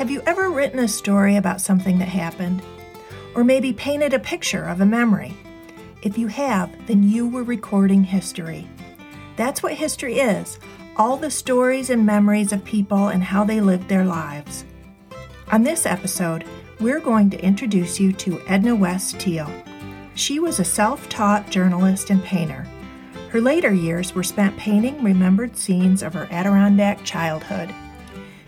Have you ever written a story about something that happened? Or maybe painted a picture of a memory? If you have, then you were recording history. That's what history is all the stories and memories of people and how they lived their lives. On this episode, we're going to introduce you to Edna West Teale. She was a self taught journalist and painter. Her later years were spent painting remembered scenes of her Adirondack childhood.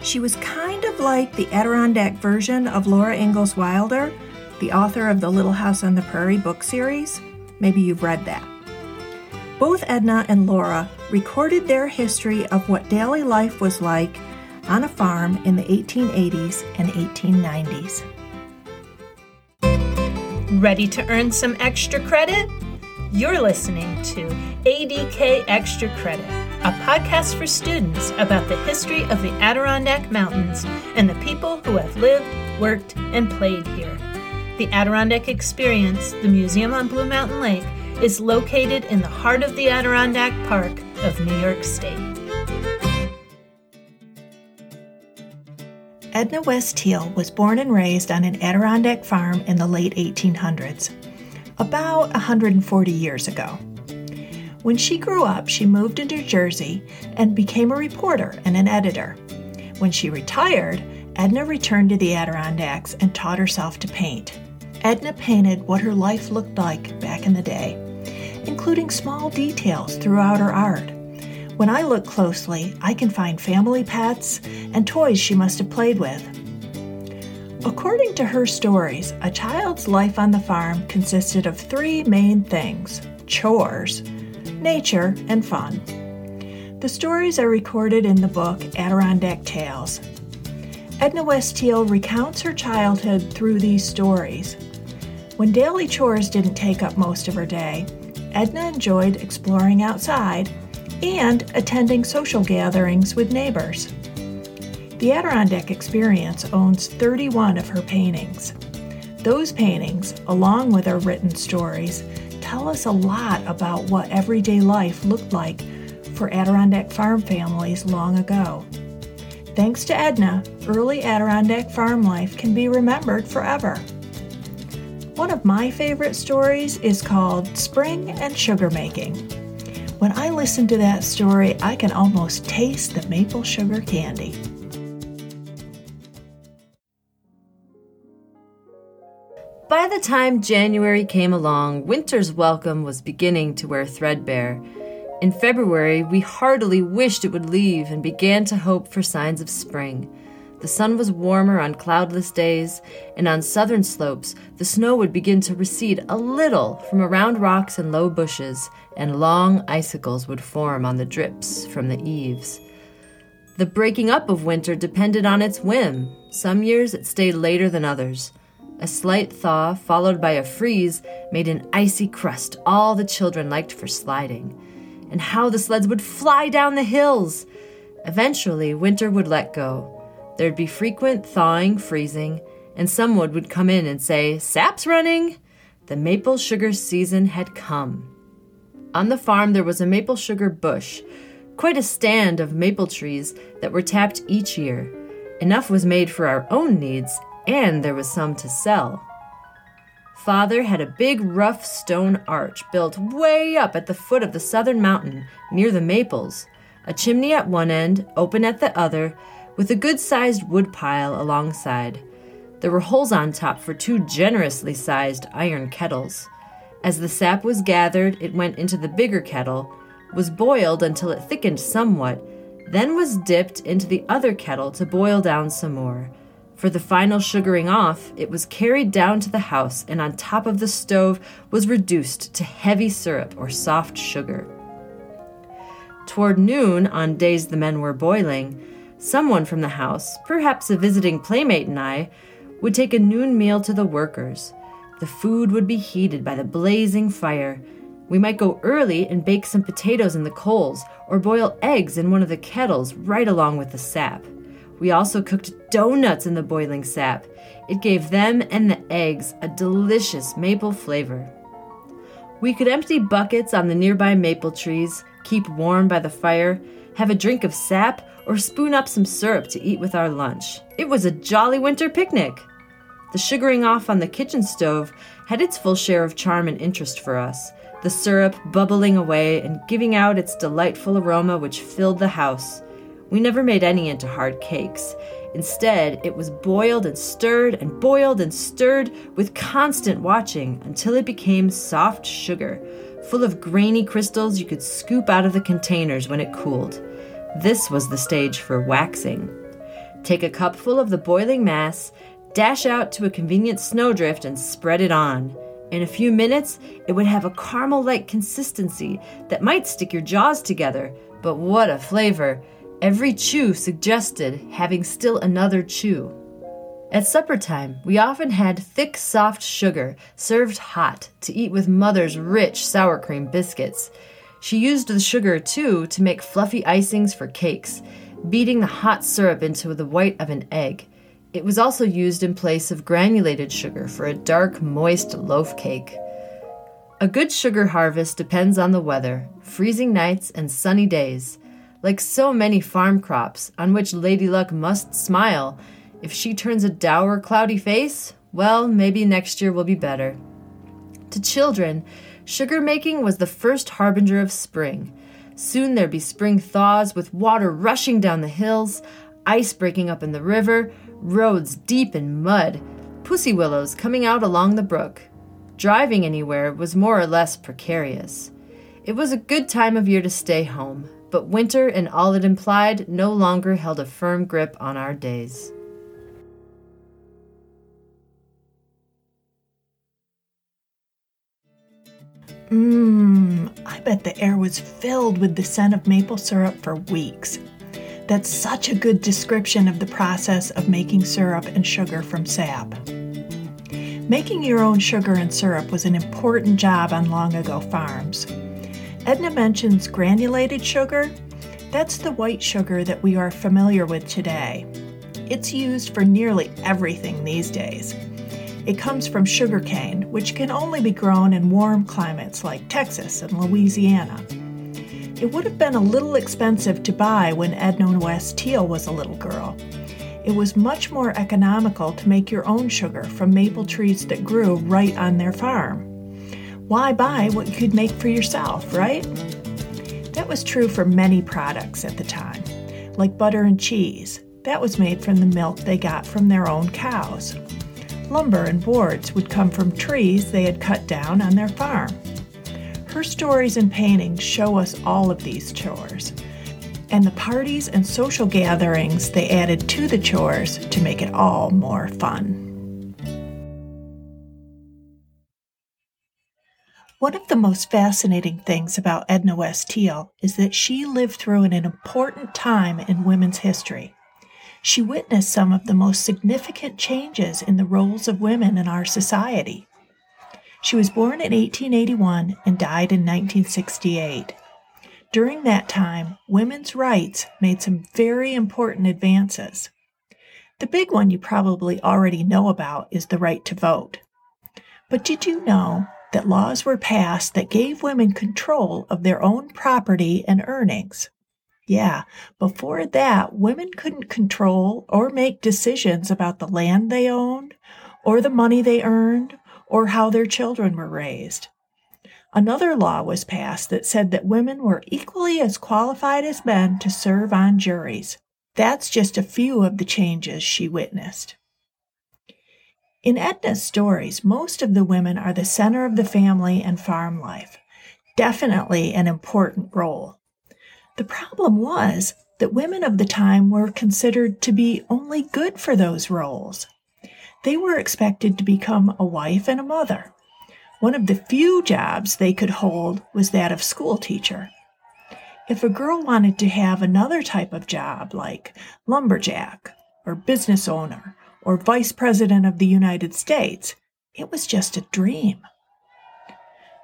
She was kind of like the Adirondack version of Laura Ingalls Wilder, the author of the Little House on the Prairie book series. Maybe you've read that. Both Edna and Laura recorded their history of what daily life was like on a farm in the 1880s and 1890s. Ready to earn some extra credit? You're listening to ADK Extra Credit, a podcast for students about the history of the Adirondack Mountains and the people who have lived, worked, and played here. The Adirondack Experience, the museum on Blue Mountain Lake, is located in the heart of the Adirondack Park of New York State. Edna West Teale was born and raised on an Adirondack farm in the late 1800s about 140 years ago. When she grew up, she moved to New Jersey and became a reporter and an editor. When she retired, Edna returned to the Adirondacks and taught herself to paint. Edna painted what her life looked like back in the day, including small details throughout her art. When I look closely, I can find family pets and toys she must have played with. According to her stories, a child's life on the farm consisted of three main things chores, nature, and fun. The stories are recorded in the book Adirondack Tales. Edna West Teale recounts her childhood through these stories. When daily chores didn't take up most of her day, Edna enjoyed exploring outside and attending social gatherings with neighbors. The Adirondack Experience owns 31 of her paintings. Those paintings, along with her written stories, tell us a lot about what everyday life looked like for Adirondack farm families long ago. Thanks to Edna, early Adirondack farm life can be remembered forever. One of my favorite stories is called Spring and Sugar Making. When I listen to that story, I can almost taste the maple sugar candy. By the time January came along, winter's welcome was beginning to wear threadbare. In February, we heartily wished it would leave and began to hope for signs of spring. The sun was warmer on cloudless days, and on southern slopes, the snow would begin to recede a little from around rocks and low bushes, and long icicles would form on the drips from the eaves. The breaking up of winter depended on its whim. Some years it stayed later than others. A slight thaw, followed by a freeze, made an icy crust all the children liked for sliding. And how the sleds would fly down the hills! Eventually, winter would let go. There'd be frequent thawing, freezing, and someone would come in and say, Sap's running! The maple sugar season had come. On the farm, there was a maple sugar bush, quite a stand of maple trees that were tapped each year. Enough was made for our own needs and there was some to sell. Father had a big rough stone arch built way up at the foot of the southern mountain near the maples, a chimney at one end, open at the other, with a good sized wood pile alongside. There were holes on top for two generously sized iron kettles. As the sap was gathered, it went into the bigger kettle, was boiled until it thickened somewhat, then was dipped into the other kettle to boil down some more for the final sugaring off, it was carried down to the house and on top of the stove was reduced to heavy syrup or soft sugar. Toward noon, on days the men were boiling, someone from the house, perhaps a visiting playmate and I, would take a noon meal to the workers. The food would be heated by the blazing fire. We might go early and bake some potatoes in the coals or boil eggs in one of the kettles right along with the sap. We also cooked donuts in the boiling sap. It gave them and the eggs a delicious maple flavor. We could empty buckets on the nearby maple trees, keep warm by the fire, have a drink of sap, or spoon up some syrup to eat with our lunch. It was a jolly winter picnic. The sugaring off on the kitchen stove had its full share of charm and interest for us, the syrup bubbling away and giving out its delightful aroma which filled the house. We never made any into hard cakes. Instead, it was boiled and stirred and boiled and stirred with constant watching until it became soft sugar, full of grainy crystals you could scoop out of the containers when it cooled. This was the stage for waxing. Take a cupful of the boiling mass, dash out to a convenient snowdrift, and spread it on. In a few minutes, it would have a caramel like consistency that might stick your jaws together, but what a flavor! Every chew suggested having still another chew. At supper time, we often had thick, soft sugar served hot to eat with mother's rich sour cream biscuits. She used the sugar, too, to make fluffy icings for cakes, beating the hot syrup into the white of an egg. It was also used in place of granulated sugar for a dark, moist loaf cake. A good sugar harvest depends on the weather, freezing nights, and sunny days. Like so many farm crops, on which Lady Luck must smile. If she turns a dour, cloudy face, well, maybe next year will be better. To children, sugar making was the first harbinger of spring. Soon there'd be spring thaws with water rushing down the hills, ice breaking up in the river, roads deep in mud, pussy willows coming out along the brook. Driving anywhere was more or less precarious. It was a good time of year to stay home, but winter and all it implied no longer held a firm grip on our days. Mmm, I bet the air was filled with the scent of maple syrup for weeks. That's such a good description of the process of making syrup and sugar from sap. Making your own sugar and syrup was an important job on long ago farms. Edna mentions granulated sugar. That's the white sugar that we are familiar with today. It's used for nearly everything these days. It comes from sugarcane, which can only be grown in warm climates like Texas and Louisiana. It would have been a little expensive to buy when Edna West Teale was a little girl. It was much more economical to make your own sugar from maple trees that grew right on their farm why buy what you could make for yourself, right? That was true for many products at the time, like butter and cheese. That was made from the milk they got from their own cows. Lumber and boards would come from trees they had cut down on their farm. Her stories and paintings show us all of these chores, and the parties and social gatherings they added to the chores to make it all more fun. One of the most fascinating things about Edna West Teale is that she lived through an important time in women's history. She witnessed some of the most significant changes in the roles of women in our society. She was born in 1881 and died in 1968. During that time, women's rights made some very important advances. The big one you probably already know about is the right to vote. But did you know that laws were passed that gave women control of their own property and earnings. Yeah, before that, women couldn't control or make decisions about the land they owned, or the money they earned, or how their children were raised. Another law was passed that said that women were equally as qualified as men to serve on juries. That's just a few of the changes she witnessed. In Edna's stories, most of the women are the center of the family and farm life. Definitely an important role. The problem was that women of the time were considered to be only good for those roles. They were expected to become a wife and a mother. One of the few jobs they could hold was that of school teacher. If a girl wanted to have another type of job like lumberjack or business owner or Vice President of the United States. It was just a dream.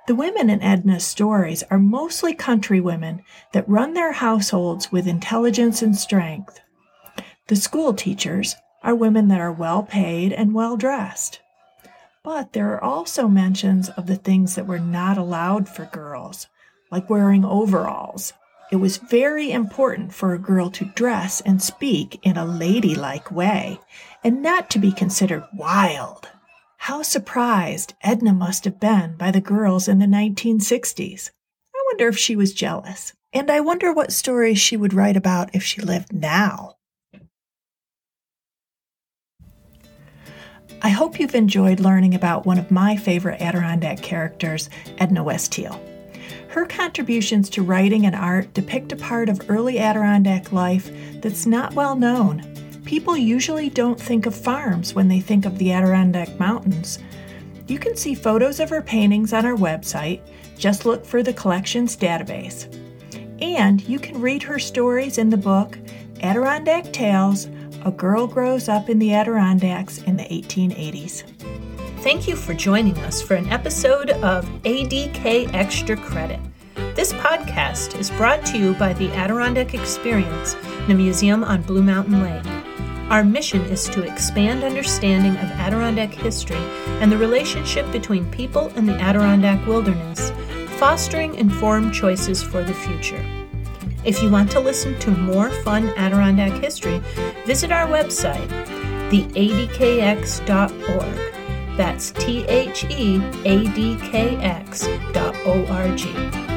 The women in Edna's stories are mostly country women that run their households with intelligence and strength. The school teachers are women that are well paid and well dressed. But there are also mentions of the things that were not allowed for girls, like wearing overalls, it was very important for a girl to dress and speak in a ladylike way and not to be considered wild. How surprised Edna must have been by the girls in the 1960s. I wonder if she was jealous. And I wonder what stories she would write about if she lived now. I hope you've enjoyed learning about one of my favorite Adirondack characters, Edna West Teale. Her contributions to writing and art depict a part of early Adirondack life that's not well known. People usually don't think of farms when they think of the Adirondack Mountains. You can see photos of her paintings on our website. Just look for the collections database. And you can read her stories in the book Adirondack Tales a Girl Grows Up in the Adirondacks in the 1880s. Thank you for joining us for an episode of ADK Extra Credit. This podcast is brought to you by the Adirondack Experience, the museum on Blue Mountain Lake. Our mission is to expand understanding of Adirondack history and the relationship between people and the Adirondack wilderness, fostering informed choices for the future. If you want to listen to more fun Adirondack history, visit our website, theadkx.org. That's T H E A D K X dot O R G.